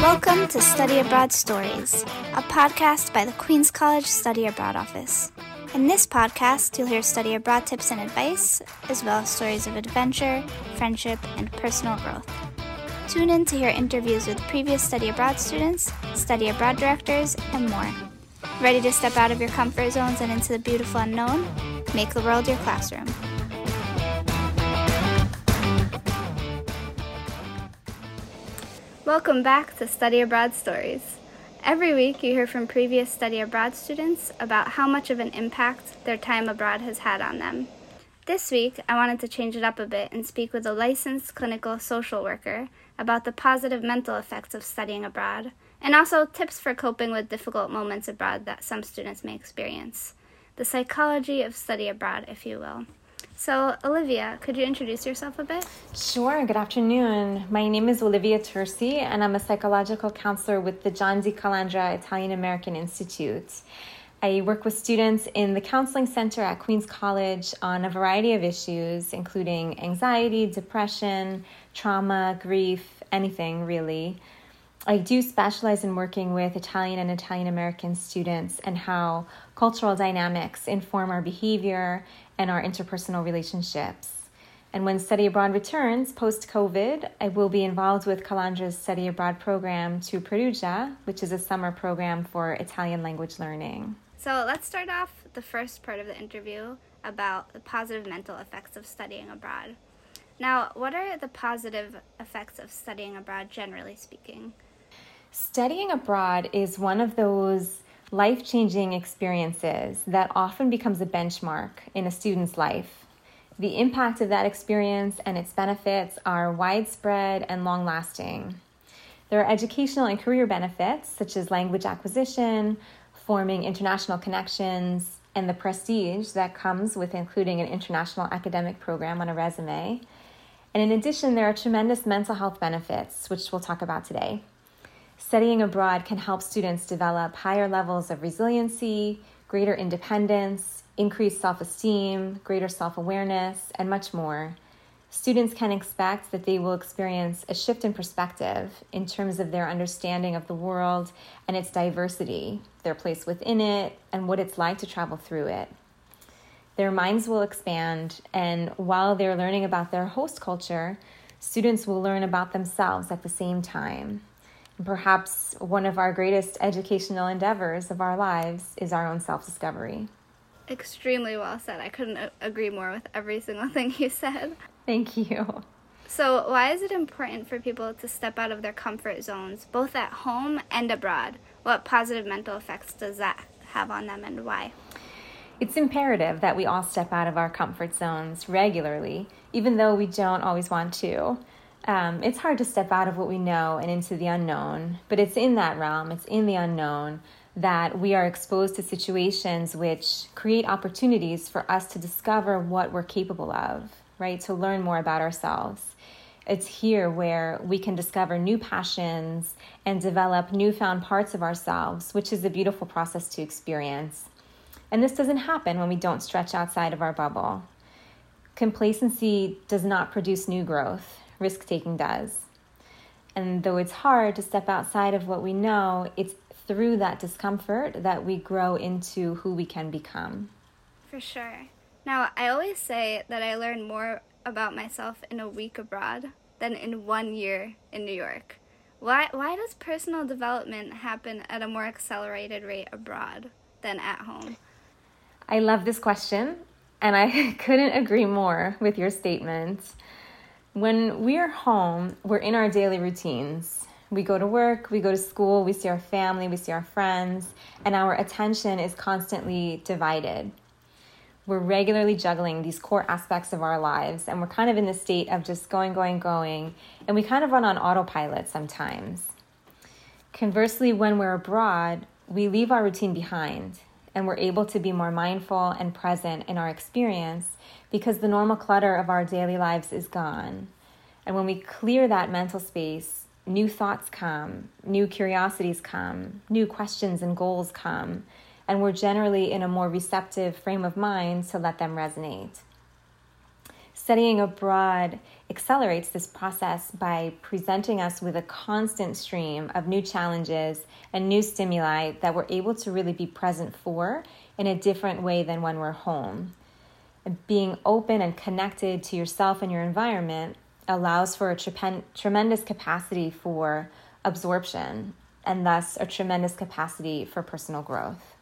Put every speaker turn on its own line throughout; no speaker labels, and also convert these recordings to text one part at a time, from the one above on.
Welcome to Study Abroad Stories, a podcast by the Queens College Study Abroad Office. In this podcast, you'll hear study abroad tips and advice, as well as stories of adventure, friendship, and personal growth. Tune in to hear interviews with previous study abroad students, study abroad directors, and more. Ready to step out of your comfort zones and into the beautiful unknown? Make the world your classroom. Welcome back to Study Abroad Stories. Every week, you hear from previous study abroad students about how much of an impact their time abroad has had on them. This week, I wanted to change it up a bit and speak with a licensed clinical social worker about the positive mental effects of studying abroad, and also tips for coping with difficult moments abroad that some students may experience. The psychology of study abroad, if you will. So, Olivia, could you introduce yourself a bit?
Sure. Good afternoon. My name is Olivia Tursi, and I'm a psychological counselor with the John Z. Calandra Italian American Institute. I work with students in the Counseling Center at Queens College on a variety of issues, including anxiety, depression, trauma, grief, anything really. I do specialize in working with Italian and Italian American students and how cultural dynamics inform our behavior and our interpersonal relationships. And when Study Abroad returns post COVID, I will be involved with Calandra's Study Abroad program to Perugia, which is a summer program for Italian language learning.
So let's start off the first part of the interview about the positive mental effects of studying abroad. Now, what are the positive effects of studying abroad, generally speaking?
Studying abroad is one of those life changing experiences that often becomes a benchmark in a student's life. The impact of that experience and its benefits are widespread and long lasting. There are educational and career benefits, such as language acquisition, forming international connections, and the prestige that comes with including an international academic program on a resume. And in addition, there are tremendous mental health benefits, which we'll talk about today. Studying abroad can help students develop higher levels of resiliency, greater independence, increased self esteem, greater self awareness, and much more. Students can expect that they will experience a shift in perspective in terms of their understanding of the world and its diversity, their place within it, and what it's like to travel through it. Their minds will expand, and while they're learning about their host culture, students will learn about themselves at the same time perhaps one of our greatest educational endeavors of our lives is our own self discovery.
Extremely well said. I couldn't agree more with every single thing you said.
Thank you.
So, why is it important for people to step out of their comfort zones, both at home and abroad? What positive mental effects does that have on them and why?
It's imperative that we all step out of our comfort zones regularly, even though we don't always want to. Um, it's hard to step out of what we know and into the unknown, but it's in that realm, it's in the unknown that we are exposed to situations which create opportunities for us to discover what we're capable of, right? To learn more about ourselves. It's here where we can discover new passions and develop newfound parts of ourselves, which is a beautiful process to experience. And this doesn't happen when we don't stretch outside of our bubble. Complacency does not produce new growth risk taking does. And though it's hard to step outside of what we know, it's through that discomfort that we grow into who we can become.
For sure. Now, I always say that I learn more about myself in a week abroad than in one year in New York. Why, why does personal development happen at a more accelerated rate abroad than at home?
I love this question, and I couldn't agree more with your statement. When we are home, we're in our daily routines. We go to work, we go to school, we see our family, we see our friends, and our attention is constantly divided. We're regularly juggling these core aspects of our lives, and we're kind of in the state of just going, going, going, and we kind of run on autopilot sometimes. Conversely, when we're abroad, we leave our routine behind and we're able to be more mindful and present in our experience because the normal clutter of our daily lives is gone. And when we clear that mental space, new thoughts come, new curiosities come, new questions and goals come, and we're generally in a more receptive frame of mind to let them resonate. Studying abroad accelerates this process by presenting us with a constant stream of new challenges and new stimuli that we're able to really be present for in a different way than when we're home. Being open and connected to yourself and your environment allows for a tre- tremendous capacity for absorption and thus a tremendous capacity for personal growth.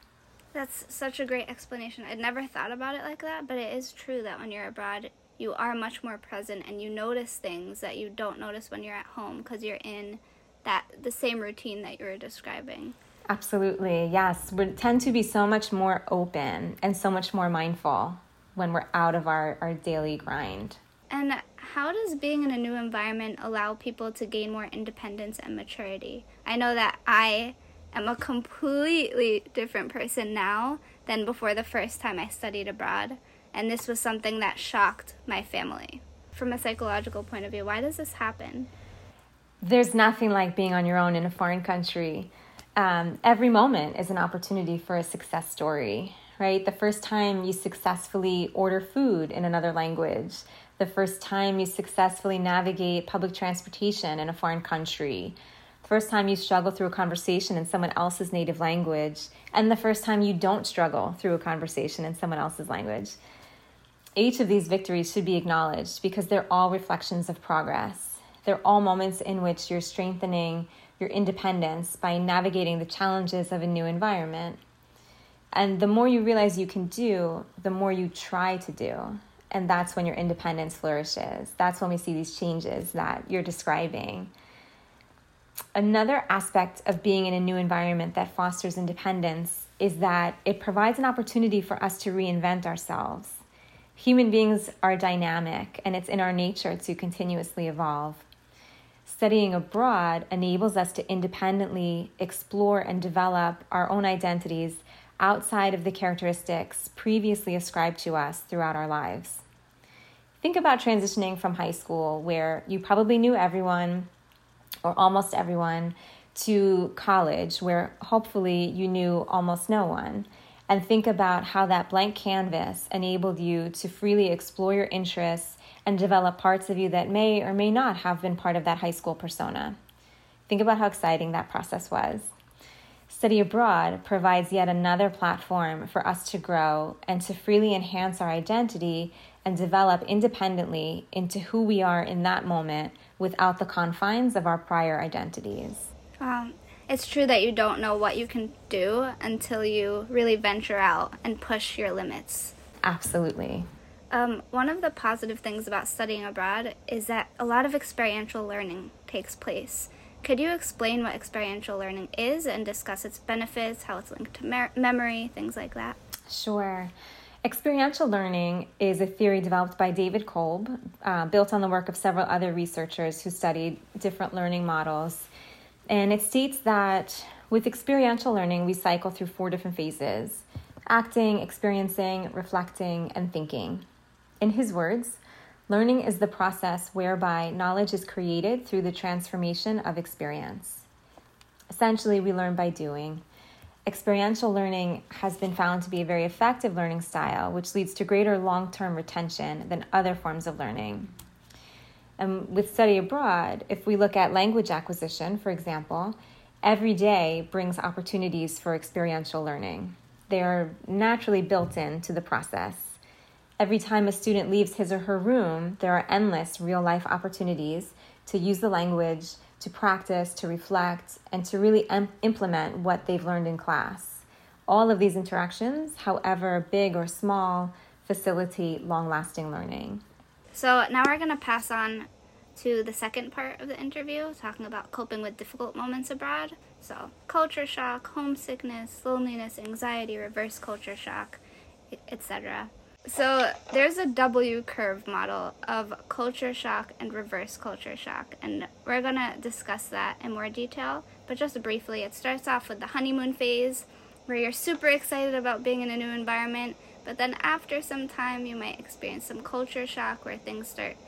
That's such a great explanation. I'd never thought about it like that, but it is true that when you're abroad, you are much more present and you notice things that you don't notice when you're at home because you're in that the same routine that you were describing.
Absolutely. Yes, we tend to be so much more open and so much more mindful when we're out of our, our daily grind.
And how does being in a new environment allow people to gain more independence and maturity? I know that I am a completely different person now than before the first time I studied abroad, and this was something that shocked my family. From a psychological point of view, why does this happen?
There's nothing like being on your own in a foreign country. Um, every moment is an opportunity for a success story, right? The first time you successfully order food in another language, the first time you successfully navigate public transportation in a foreign country, the first time you struggle through a conversation in someone else's native language, and the first time you don't struggle through a conversation in someone else's language. Each of these victories should be acknowledged because they're all reflections of progress. They're all moments in which you're strengthening your independence by navigating the challenges of a new environment. And the more you realize you can do, the more you try to do. And that's when your independence flourishes. That's when we see these changes that you're describing. Another aspect of being in a new environment that fosters independence is that it provides an opportunity for us to reinvent ourselves. Human beings are dynamic, and it's in our nature to continuously evolve. Studying abroad enables us to independently explore and develop our own identities outside of the characteristics previously ascribed to us throughout our lives. Think about transitioning from high school, where you probably knew everyone or almost everyone, to college, where hopefully you knew almost no one. And think about how that blank canvas enabled you to freely explore your interests and develop parts of you that may or may not have been part of that high school persona. Think about how exciting that process was. Study abroad provides yet another platform for us to grow and to freely enhance our identity and develop independently into who we are in that moment without the confines of our prior identities.
Um, it's true that you don't know what you can do until you really venture out and push your limits.
Absolutely.
Um, one of the positive things about studying abroad is that a lot of experiential learning takes place. Could you explain what experiential learning is and discuss its benefits, how it's linked to mer- memory, things like that?
Sure. Experiential learning is a theory developed by David Kolb, uh, built on the work of several other researchers who studied different learning models. And it states that with experiential learning, we cycle through four different phases acting, experiencing, reflecting, and thinking. In his words, Learning is the process whereby knowledge is created through the transformation of experience. Essentially, we learn by doing. Experiential learning has been found to be a very effective learning style, which leads to greater long term retention than other forms of learning. And with study abroad, if we look at language acquisition, for example, every day brings opportunities for experiential learning. They are naturally built into the process. Every time a student leaves his or her room, there are endless real life opportunities to use the language, to practice, to reflect, and to really em- implement what they've learned in class. All of these interactions, however big or small, facilitate long lasting learning.
So now we're going to pass on to the second part of the interview, talking about coping with difficult moments abroad. So, culture shock, homesickness, loneliness, anxiety, reverse culture shock, etc. So there's a W curve model of culture shock and reverse culture shock, and we're gonna discuss that in more detail. But just briefly, it starts off with the honeymoon phase, where you're super excited about being in a new environment, but then after some time, you might experience some culture shock where things start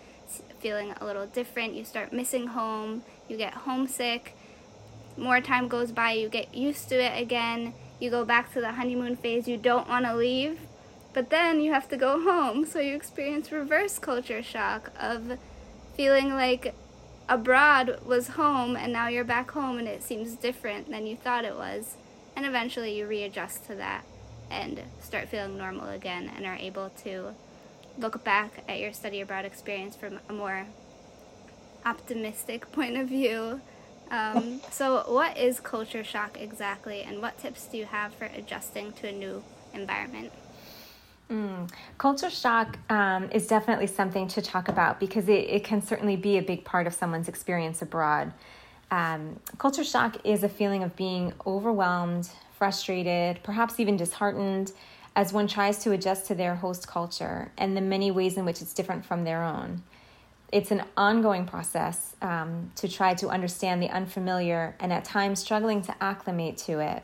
feeling a little different. You start missing home, you get homesick. More time goes by, you get used to it again. You go back to the honeymoon phase, you don't want to leave But then you have to go home, so you experience reverse culture shock of feeling like abroad was home and now you're back home and it seems different than you thought it was. And eventually you readjust to that and start feeling normal again and are able to look back at your study abroad experience from a more optimistic point of view. Um, so, what is culture shock exactly, and what tips do you have for adjusting to a new environment?
Mm. Culture shock um, is definitely something to talk about because it, it can certainly be a big part of someone's experience abroad. Um, culture shock is a feeling of being overwhelmed, frustrated, perhaps even disheartened as one tries to adjust to their host culture and the many ways in which it's different from their own. It's an ongoing process um, to try to understand the unfamiliar and at times struggling to acclimate to it.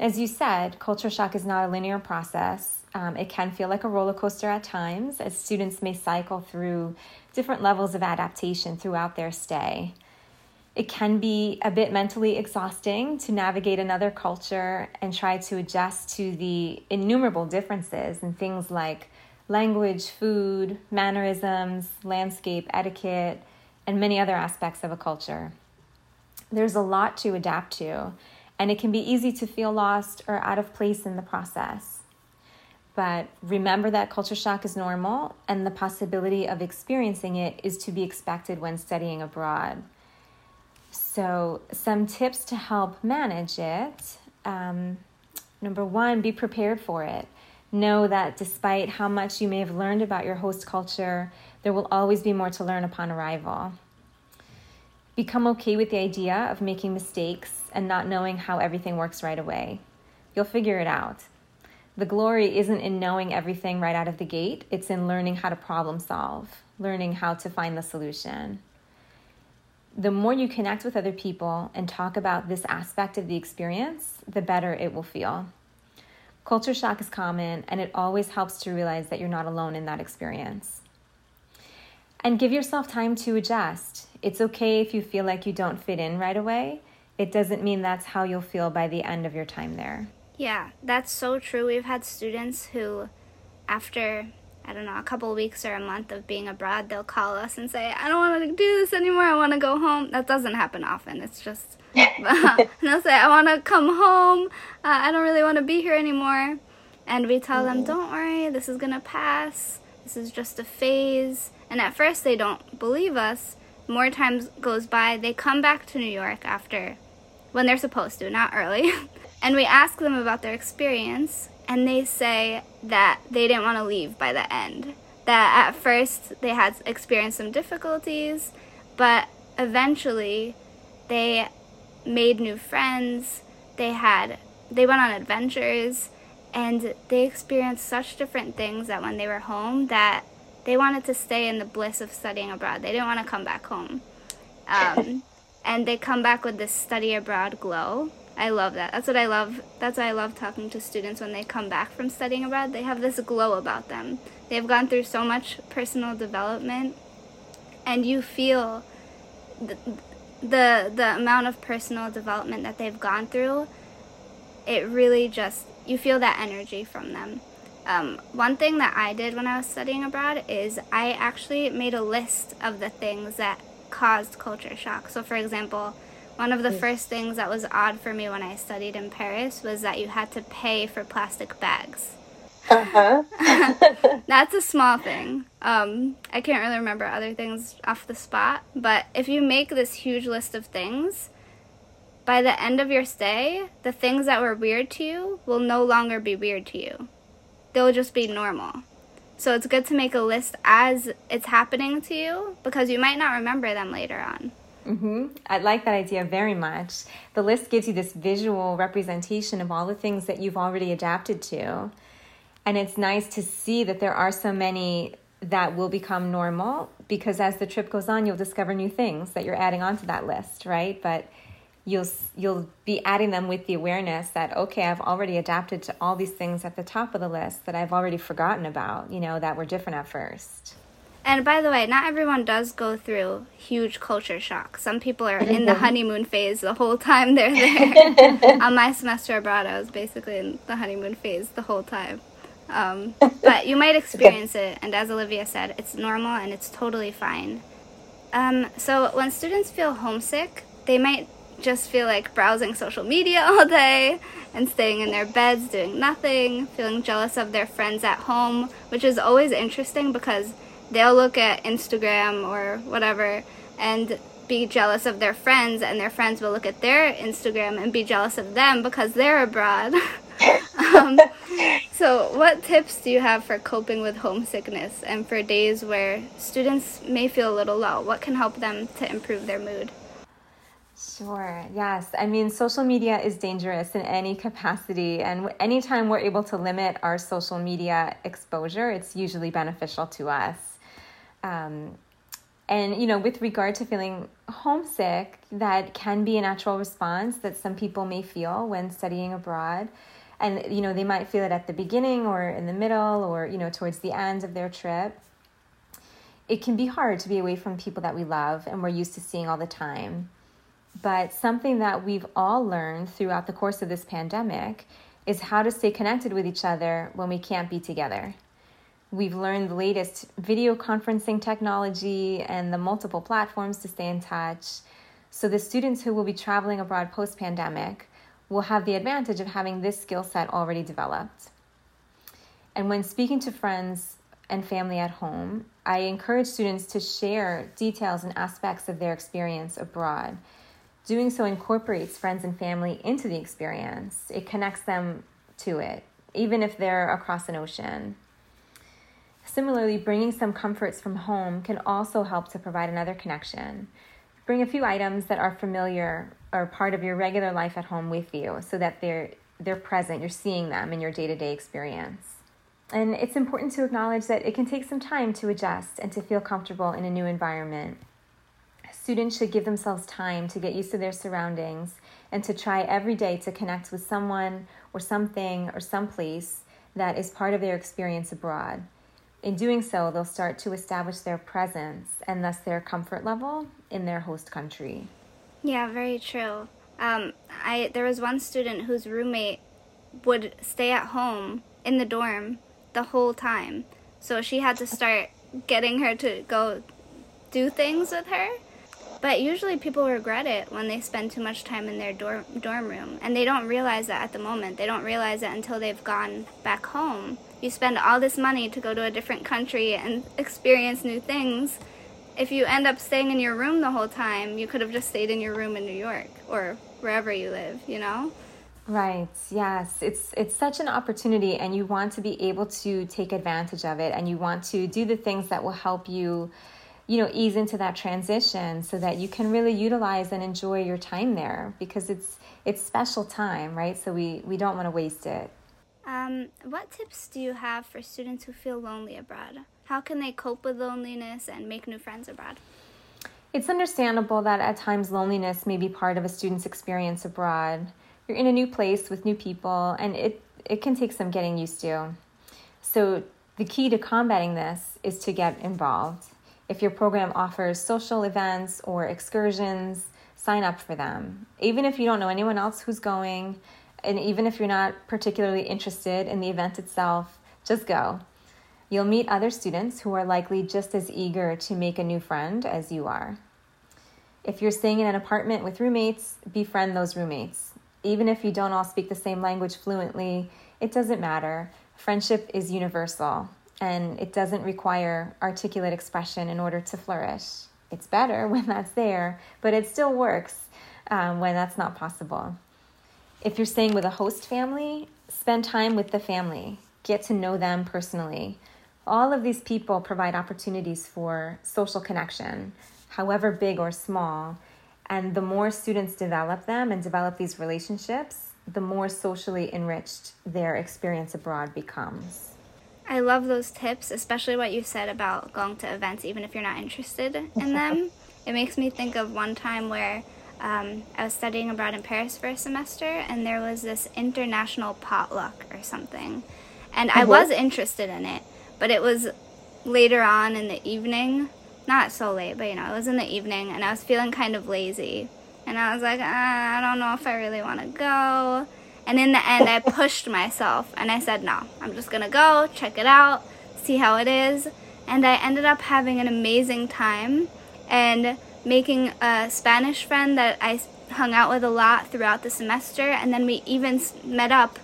As you said, culture shock is not a linear process. Um, it can feel like a roller coaster at times, as students may cycle through different levels of adaptation throughout their stay. It can be a bit mentally exhausting to navigate another culture and try to adjust to the innumerable differences in things like language, food, mannerisms, landscape, etiquette, and many other aspects of a culture. There's a lot to adapt to, and it can be easy to feel lost or out of place in the process. But remember that culture shock is normal, and the possibility of experiencing it is to be expected when studying abroad. So, some tips to help manage it um, number one, be prepared for it. Know that despite how much you may have learned about your host culture, there will always be more to learn upon arrival. Become okay with the idea of making mistakes and not knowing how everything works right away. You'll figure it out the glory isn't in knowing everything right out of the gate, it's in learning how to problem solve, learning how to find the solution. The more you connect with other people and talk about this aspect of the experience, the better it will feel. Culture shock is common, and it always helps to realize that you're not alone in that experience. And give yourself time to adjust. It's okay if you feel like you don't fit in right away. It doesn't mean that's how you'll feel by the end of your time there.
Yeah, that's so true. We've had students who, after, I don't know, a couple weeks or a month of being abroad, they'll call us and say, I don't want to do this anymore. I want to go home. That doesn't happen often. It's just, and they'll say, I want to come home. Uh, I don't really want to be here anymore. And we tell mm-hmm. them, don't worry, this is going to pass. This is just a phase. And at first, they don't believe us. More times goes by, they come back to New York after when they're supposed to, not early. And we ask them about their experience, and they say that they didn't want to leave by the end. That at first they had experienced some difficulties, but eventually they made new friends, they had they went on adventures, and they experienced such different things that when they were home that they wanted to stay in the bliss of studying abroad. They didn't want to come back home. Um, and they come back with this study abroad glow I love that. That's what I love. That's why I love talking to students when they come back from studying abroad. They have this glow about them. They've gone through so much personal development, and you feel the the, the amount of personal development that they've gone through. It really just you feel that energy from them. Um, one thing that I did when I was studying abroad is I actually made a list of the things that caused culture shock. So, for example one of the first things that was odd for me when I studied in Paris was that you had to pay for plastic bags. Uh-huh. That's a small thing. Um, I can't really remember other things off the spot, but if you make this huge list of things, by the end of your stay, the things that were weird to you will no longer be weird to you. They'll just be normal. So it's good to make a list as it's happening to you because you might not remember them later on.
Mm-hmm. I like that idea very much. The list gives you this visual representation of all the things that you've already adapted to. And it's nice to see that there are so many that will become normal because as the trip goes on, you'll discover new things that you're adding onto that list, right? But you'll you'll be adding them with the awareness that okay, I've already adapted to all these things at the top of the list that I've already forgotten about, you know, that were different at first.
And by the way, not everyone does go through huge culture shock. Some people are in the honeymoon phase the whole time they're there. On my semester abroad, I was basically in the honeymoon phase the whole time. Um, but you might experience it, and as Olivia said, it's normal and it's totally fine. Um, so when students feel homesick, they might just feel like browsing social media all day and staying in their beds doing nothing, feeling jealous of their friends at home, which is always interesting because they'll look at Instagram or whatever and be jealous of their friends, and their friends will look at their Instagram and be jealous of them because they're abroad. um, so, what tips do you have for coping with homesickness and for days where students may feel a little low? What can help them to improve their mood?
Sure, yes. I mean, social media is dangerous in any capacity, and anytime we're able to limit our social media exposure, it's usually beneficial to us. Um, and, you know, with regard to feeling homesick, that can be a natural response that some people may feel when studying abroad. And, you know, they might feel it at the beginning or in the middle or, you know, towards the end of their trip. It can be hard to be away from people that we love and we're used to seeing all the time. But something that we've all learned throughout the course of this pandemic is how to stay connected with each other when we can't be together. We've learned the latest video conferencing technology and the multiple platforms to stay in touch. So, the students who will be traveling abroad post pandemic will have the advantage of having this skill set already developed. And when speaking to friends and family at home, I encourage students to share details and aspects of their experience abroad. Doing so incorporates friends and family into the experience, it connects them to it, even if they're across an ocean. Similarly, bringing some comforts from home can also help to provide another connection. Bring a few items that are familiar or part of your regular life at home with you so that they're they're present, you're seeing them in your day-to-day experience. And it's important to acknowledge that it can take some time to adjust and to feel comfortable in a new environment. Students should give themselves time to get used to their surroundings and to try every day to connect with someone or something or someplace that is part of their experience abroad in doing so, they'll start to establish their presence and thus their comfort level in their host country.
Yeah, very true. Um, I there was one student whose roommate would stay at home in the dorm the whole time, so she had to start getting her to go do things with her. But usually people regret it when they spend too much time in their dorm dorm room, and they don't realize that at the moment. They don't realize it until they've gone back home you spend all this money to go to a different country and experience new things. If you end up staying in your room the whole time, you could have just stayed in your room in New York or wherever you live, you know?
Right. Yes. It's it's such an opportunity and you want to be able to take advantage of it and you want to do the things that will help you you know ease into that transition so that you can really utilize and enjoy your time there because it's it's special time, right? So we we don't want to waste it.
Um, what tips do you have for students who feel lonely abroad? How can they cope with loneliness and make new friends abroad?
It's understandable that at times loneliness may be part of a student's experience abroad. You're in a new place with new people, and it, it can take some getting used to. So, the key to combating this is to get involved. If your program offers social events or excursions, sign up for them. Even if you don't know anyone else who's going, and even if you're not particularly interested in the event itself, just go. You'll meet other students who are likely just as eager to make a new friend as you are. If you're staying in an apartment with roommates, befriend those roommates. Even if you don't all speak the same language fluently, it doesn't matter. Friendship is universal and it doesn't require articulate expression in order to flourish. It's better when that's there, but it still works um, when that's not possible. If you're staying with a host family, spend time with the family, get to know them personally. All of these people provide opportunities for social connection, however big or small. And the more students develop them and develop these relationships, the more socially enriched their experience abroad becomes.
I love those tips, especially what you said about going to events even if you're not interested in them. it makes me think of one time where um, I was studying abroad in Paris for a semester, and there was this international potluck or something. And I uh-huh. was interested in it, but it was later on in the evening. Not so late, but you know, it was in the evening, and I was feeling kind of lazy. And I was like, uh, I don't know if I really want to go. And in the end, I pushed myself and I said, no, I'm just going to go, check it out, see how it is. And I ended up having an amazing time and making a Spanish friend that I hung out with a lot throughout the semester. And then we even met up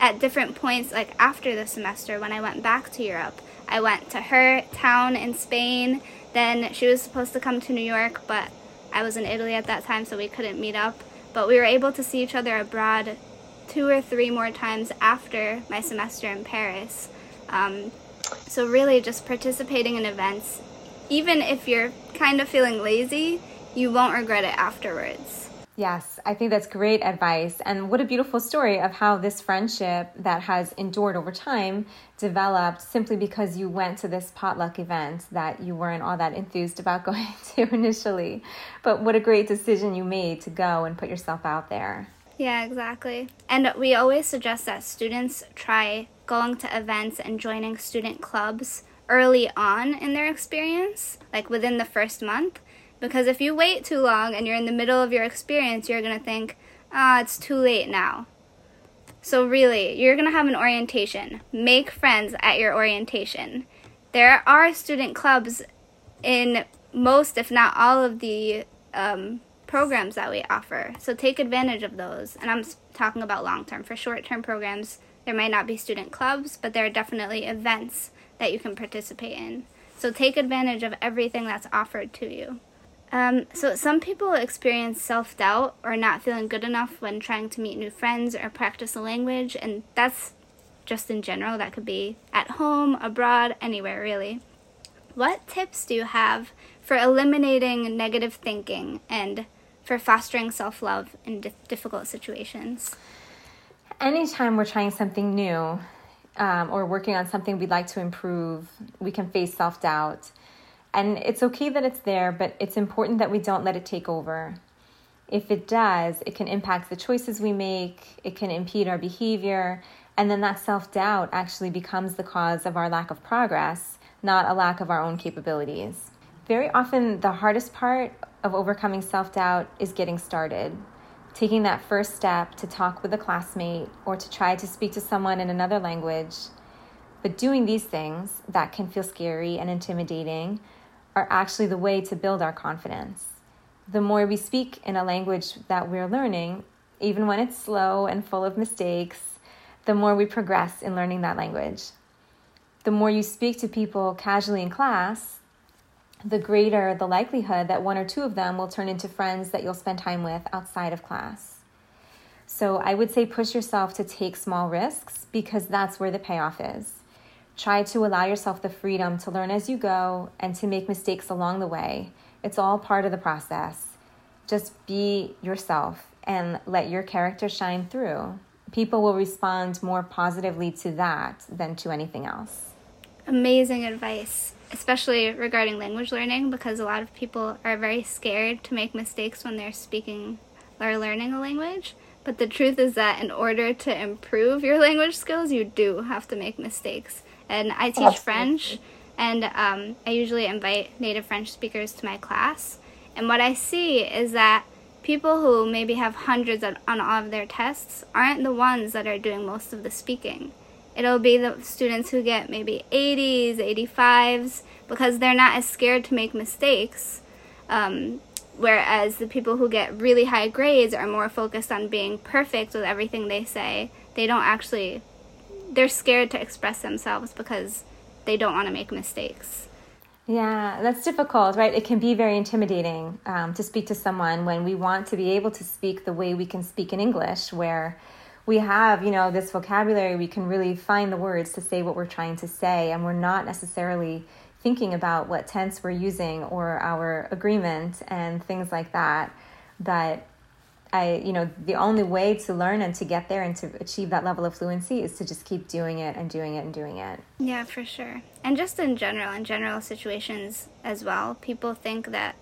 at different points, like after the semester when I went back to Europe. I went to her town in Spain. Then she was supposed to come to New York, but I was in Italy at that time, so we couldn't meet up. But we were able to see each other abroad two or three more times after my semester in Paris. Um, so, really, just participating in events, even if you're kind of feeling lazy, you won't regret it afterwards.
Yes, I think that's great advice. And what a beautiful story of how this friendship that has endured over time developed simply because you went to this potluck event that you weren't all that enthused about going to initially. But what a great decision you made to go and put yourself out there.
Yeah, exactly. And we always suggest that students try going to events and joining student clubs early on in their experience, like within the first month because if you wait too long and you're in the middle of your experience, you're going to think, ah, oh, it's too late now. So, really, you're going to have an orientation. Make friends at your orientation. There are student clubs in most, if not all, of the um, programs that we offer. So, take advantage of those. And I'm talking about long term. For short term programs, there might not be student clubs, but there are definitely events that you can participate in. So, take advantage of everything that's offered to you. Um, so, some people experience self doubt or not feeling good enough when trying to meet new friends or practice a language, and that's just in general. That could be at home, abroad, anywhere really. What tips do you have for eliminating negative thinking and for fostering self love in di- difficult situations?
Anytime we're trying something new um, or working on something we'd like to improve, we can face self doubt. And it's okay that it's there, but it's important that we don't let it take over. If it does, it can impact the choices we make, it can impede our behavior, and then that self doubt actually becomes the cause of our lack of progress, not a lack of our own capabilities. Very often, the hardest part of overcoming self doubt is getting started. Taking that first step to talk with a classmate or to try to speak to someone in another language. But doing these things that can feel scary and intimidating are actually the way to build our confidence. The more we speak in a language that we're learning, even when it's slow and full of mistakes, the more we progress in learning that language. The more you speak to people casually in class, the greater the likelihood that one or two of them will turn into friends that you'll spend time with outside of class. So I would say push yourself to take small risks because that's where the payoff is. Try to allow yourself the freedom to learn as you go and to make mistakes along the way. It's all part of the process. Just be yourself and let your character shine through. People will respond more positively to that than to anything else.
Amazing advice, especially regarding language learning, because a lot of people are very scared to make mistakes when they're speaking or learning a language. But the truth is that in order to improve your language skills, you do have to make mistakes and I teach Absolutely. French, and um, I usually invite native French speakers to my class. And what I see is that people who maybe have hundreds on, on all of their tests aren't the ones that are doing most of the speaking. It'll be the students who get maybe 80s, 85s, because they're not as scared to make mistakes. Um, whereas the people who get really high grades are more focused on being perfect with everything they say. They don't actually they're scared to express themselves because they don't want to make mistakes.
Yeah, that's difficult, right? It can be very intimidating um, to speak to someone when we want to be able to speak the way we can speak in English, where we have, you know, this vocabulary, we can really find the words to say what we're trying to say, and we're not necessarily thinking about what tense we're using or our agreement and things like that. But I, you know, the only way to learn and to get there and to achieve that level of fluency is to just keep doing it and doing it and doing it.
Yeah, for sure. And just in general, in general situations as well, people think that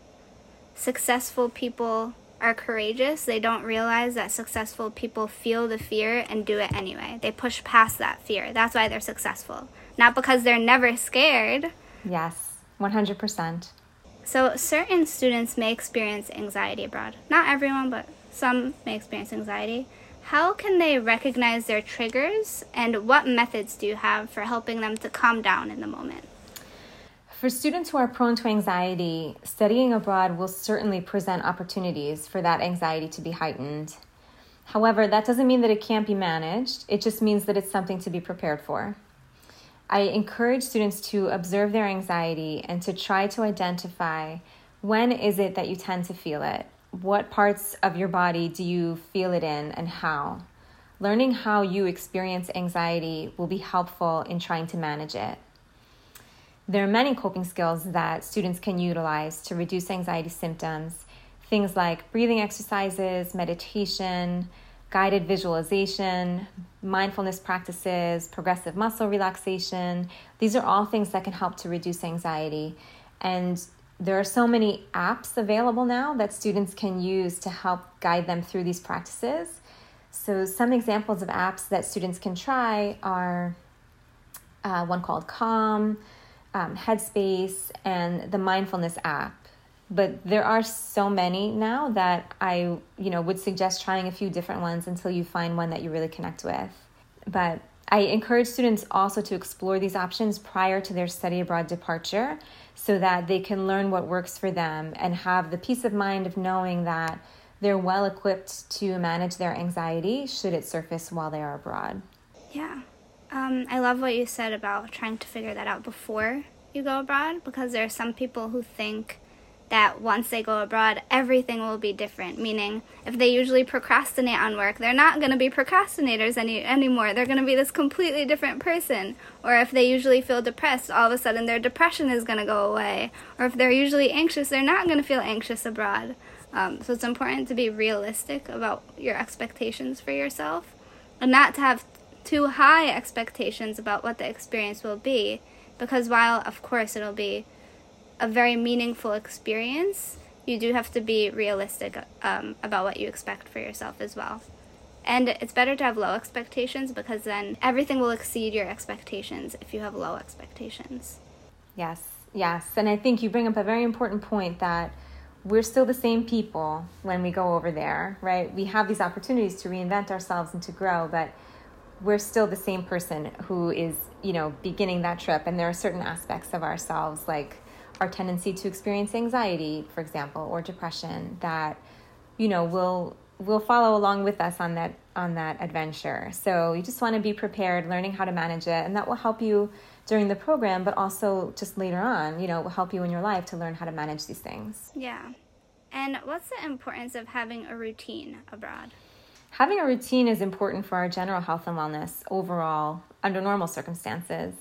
successful people are courageous. They don't realize that successful people feel the fear and do it anyway. They push past that fear. That's why they're successful. Not because they're never scared.
Yes, 100%.
So, certain students may experience anxiety abroad. Not everyone, but some may experience anxiety. How can they recognize their triggers, and what methods do you have for helping them to calm down in the moment?
For students who are prone to anxiety, studying abroad will certainly present opportunities for that anxiety to be heightened. However, that doesn't mean that it can't be managed, it just means that it's something to be prepared for. I encourage students to observe their anxiety and to try to identify when is it that you tend to feel it? What parts of your body do you feel it in and how? Learning how you experience anxiety will be helpful in trying to manage it. There are many coping skills that students can utilize to reduce anxiety symptoms. Things like breathing exercises, meditation, guided visualization, mindfulness practices, progressive muscle relaxation. These are all things that can help to reduce anxiety. And there are so many apps available now that students can use to help guide them through these practices. So, some examples of apps that students can try are uh, one called Calm um, Headspace, and the mindfulness app. But there are so many now that I, you know, would suggest trying a few different ones until you find one that you really connect with. But I encourage students also to explore these options prior to their study abroad departure so that they can learn what works for them and have the peace of mind of knowing that they're well equipped to manage their anxiety should it surface while they are abroad.
Yeah. Um, I love what you said about trying to figure that out before you go abroad because there are some people who think that once they go abroad, everything will be different. Meaning, if they usually procrastinate on work, they're not going to be procrastinators any anymore. They're going to be this completely different person. Or if they usually feel depressed, all of a sudden their depression is going to go away. Or if they're usually anxious, they're not going to feel anxious abroad. Um, so it's important to be realistic about your expectations for yourself, and not to have too high expectations about what the experience will be because while of course it'll be a very meaningful experience you do have to be realistic um, about what you expect for yourself as well. And it's better to have low expectations because then everything will exceed your expectations if you have low expectations.
Yes yes. And i think you bring up a very important point that we're still the same people when we go over there right? We have these opportunities to reinvent ourselves and to grow but we're still the same person who is, you know, beginning that trip. And there are certain aspects of ourselves, like our tendency to experience anxiety, for example, or depression, that, you know, will will follow along with us on that on that adventure. So you just want to be prepared, learning how to manage it, and that will help you during the program, but also just later on, you know, will help you in your life to learn how to manage these things.
Yeah. And what's the importance of having a routine abroad?
Having a routine is important for our general health and wellness overall under normal circumstances.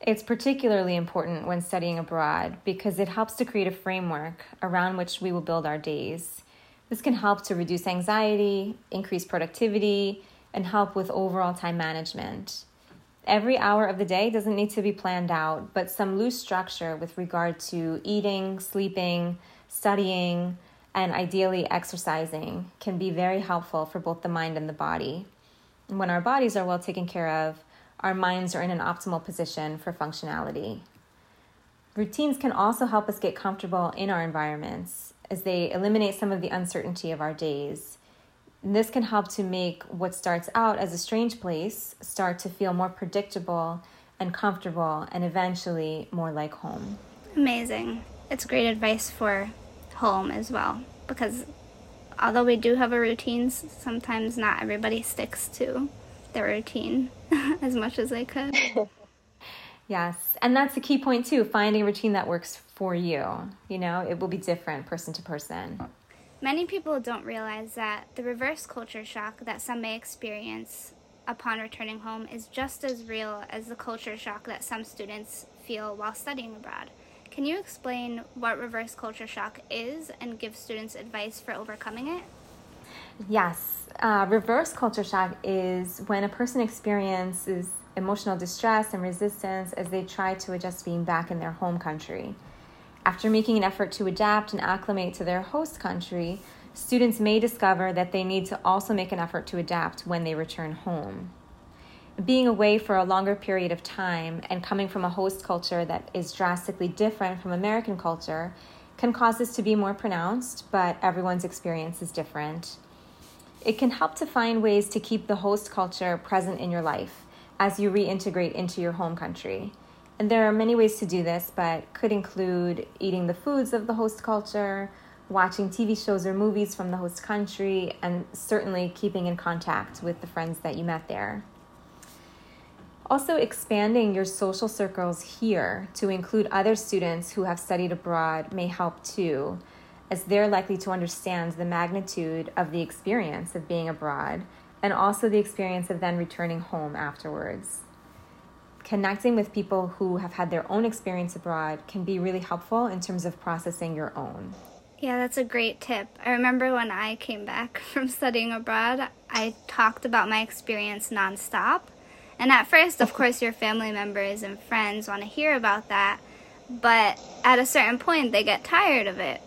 It's particularly important when studying abroad because it helps to create a framework around which we will build our days. This can help to reduce anxiety, increase productivity, and help with overall time management. Every hour of the day doesn't need to be planned out, but some loose structure with regard to eating, sleeping, studying, and ideally exercising can be very helpful for both the mind and the body. And when our bodies are well taken care of, our minds are in an optimal position for functionality. Routines can also help us get comfortable in our environments as they eliminate some of the uncertainty of our days. And this can help to make what starts out as a strange place start to feel more predictable and comfortable and eventually more like home.
Amazing. It's great advice for home as well because although we do have a routine, sometimes not everybody sticks to their routine as much as they could.
yes, and that's the key point too, finding a routine that works for you. You know, it will be different person to person.
Many people don't realize that the reverse culture shock that some may experience upon returning home is just as real as the culture shock that some students feel while studying abroad. Can you explain what reverse culture shock is and give students advice for overcoming it?
Yes. Uh, reverse culture shock is when a person experiences emotional distress and resistance as they try to adjust being back in their home country. After making an effort to adapt and acclimate to their host country, students may discover that they need to also make an effort to adapt when they return home being away for a longer period of time and coming from a host culture that is drastically different from American culture can cause this to be more pronounced, but everyone's experience is different. It can help to find ways to keep the host culture present in your life as you reintegrate into your home country. And there are many ways to do this, but could include eating the foods of the host culture, watching TV shows or movies from the host country, and certainly keeping in contact with the friends that you met there. Also, expanding your social circles here to include other students who have studied abroad may help too, as they're likely to understand the magnitude of the experience of being abroad and also the experience of then returning home afterwards. Connecting with people who have had their own experience abroad can be really helpful in terms of processing your own.
Yeah, that's a great tip. I remember when I came back from studying abroad, I talked about my experience nonstop and at first, of course, your family members and friends want to hear about that, but at a certain point, they get tired of it.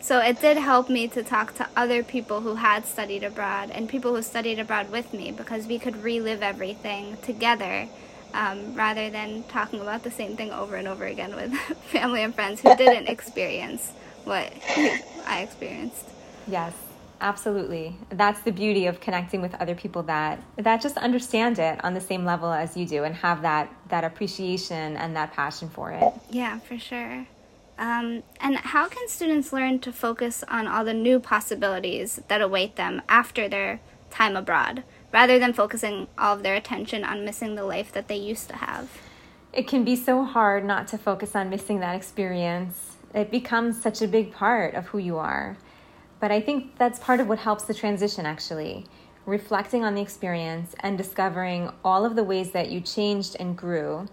So it did help me to talk to other people who had studied abroad and people who studied abroad with me because we could relive everything together um, rather than talking about the same thing over and over again with family and friends who didn't experience what I experienced.
Yes. Absolutely. That's the beauty of connecting with other people that that just understand it on the same level as you do and have that that appreciation and that passion for it.
Yeah, for sure. Um, and how can students learn to focus on all the new possibilities that await them after their time abroad, rather than focusing all of their attention on missing the life that they used to have?
It can be so hard not to focus on missing that experience. It becomes such a big part of who you are. But I think that's part of what helps the transition actually. Reflecting on the experience and discovering all of the ways that you changed and grew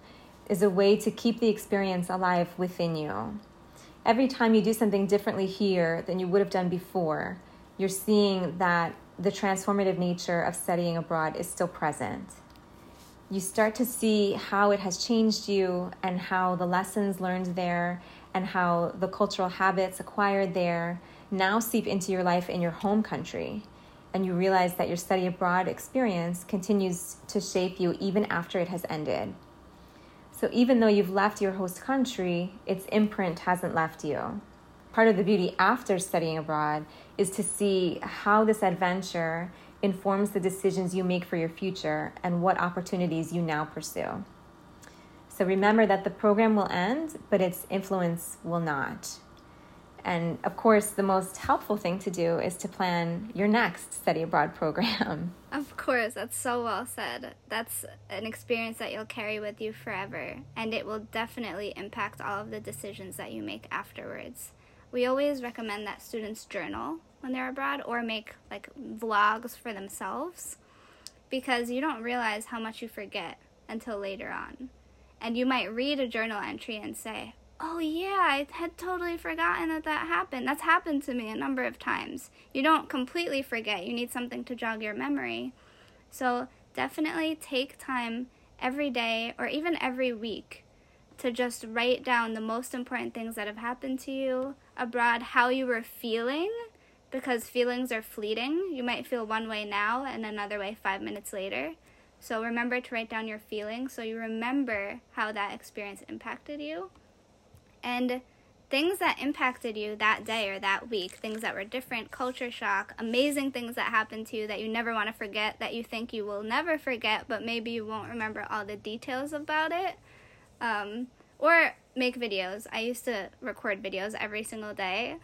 is a way to keep the experience alive within you. Every time you do something differently here than you would have done before, you're seeing that the transformative nature of studying abroad is still present. You start to see how it has changed you and how the lessons learned there and how the cultural habits acquired there now seep into your life in your home country. And you realize that your study abroad experience continues to shape you even after it has ended. So, even though you've left your host country, its imprint hasn't left you. Part of the beauty after studying abroad is to see how this adventure informs the decisions you make for your future and what opportunities you now pursue. So remember that the program will end, but its influence will not. And of course, the most helpful thing to do is to plan your next study abroad program.
Of course, that's so well said. That's an experience that you'll carry with you forever, and it will definitely impact all of the decisions that you make afterwards. We always recommend that students journal when they're abroad or make like vlogs for themselves because you don't realize how much you forget until later on. And you might read a journal entry and say, oh yeah, I had totally forgotten that that happened. That's happened to me a number of times. You don't completely forget, you need something to jog your memory. So definitely take time every day or even every week to just write down the most important things that have happened to you abroad, how you were feeling, because feelings are fleeting. You might feel one way now and another way five minutes later. So remember to write down your feelings so you remember how that experience impacted you and things that impacted you that day or that week, things that were different, culture shock, amazing things that happened to you that you never want to forget, that you think you will never forget, but maybe you won't remember all the details about it. Um, or make videos. I used to record videos every single day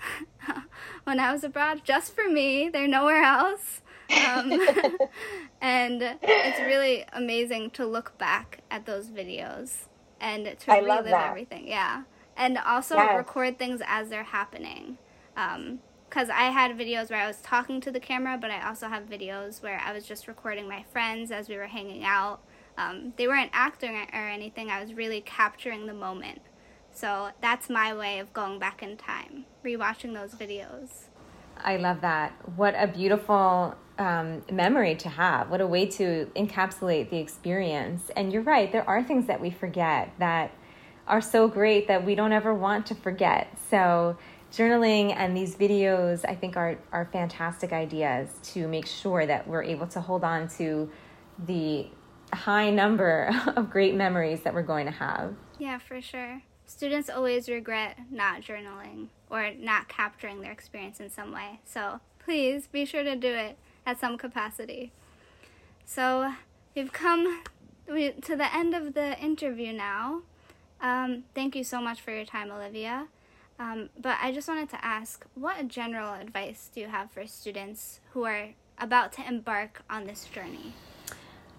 when I was abroad, just for me. They're nowhere else. Um, and it's really amazing to look back at those videos and to I relive everything. Yeah and also yes. record things as they're happening. Because um, I had videos where I was talking to the camera, but I also have videos where I was just recording my friends as we were hanging out. Um, they weren't acting or anything, I was really capturing the moment. So that's my way of going back in time, rewatching those videos.
I love that. What a beautiful um, memory to have. What a way to encapsulate the experience. And you're right, there are things that we forget that are so great that we don't ever want to forget. So, journaling and these videos, I think, are, are fantastic ideas to make sure that we're able to hold on to the high number of great memories that we're going to have.
Yeah, for sure. Students always regret not journaling or not capturing their experience in some way. So, please be sure to do it at some capacity. So we've come to the end of the interview now. Um, thank you so much for your time, Olivia. Um, but I just wanted to ask what general advice do you have for students who are about to embark on this journey?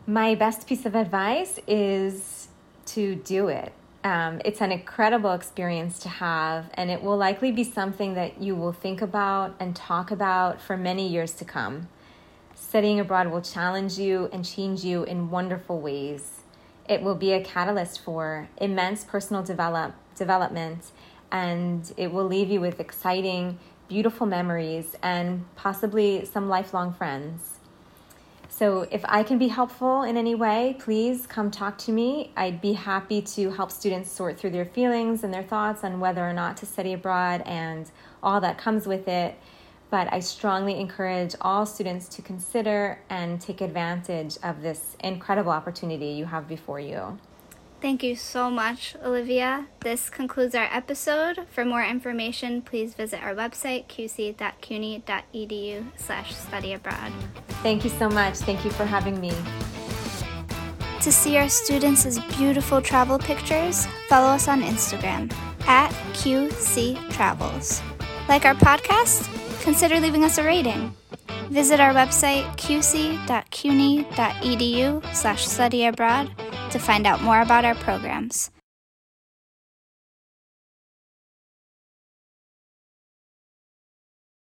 My best piece of advice is to do it. Um, it's an incredible experience to have, and it will likely be something that you will think about and talk about for many years to come. Studying abroad will challenge you and change you in wonderful ways. It will be a catalyst for immense personal develop, development, and it will leave you with exciting, beautiful memories and possibly some lifelong friends. So, if I can be helpful in any way, please come talk to me. I'd be happy to help students sort through their feelings and their thoughts on whether or not to study abroad and all that comes with it. But I strongly encourage all students to consider and take advantage of this incredible opportunity you have before you.
Thank you so much, Olivia. This concludes our episode. For more information, please visit our website, qc.cuny.edu slash study abroad.
Thank you so much. Thank you for having me.
To see our students' beautiful travel pictures, follow us on Instagram at QC Travels. Like our podcast? Consider leaving us a rating. Visit our website, qc.cuny.edu slash study abroad to find out more about our programs.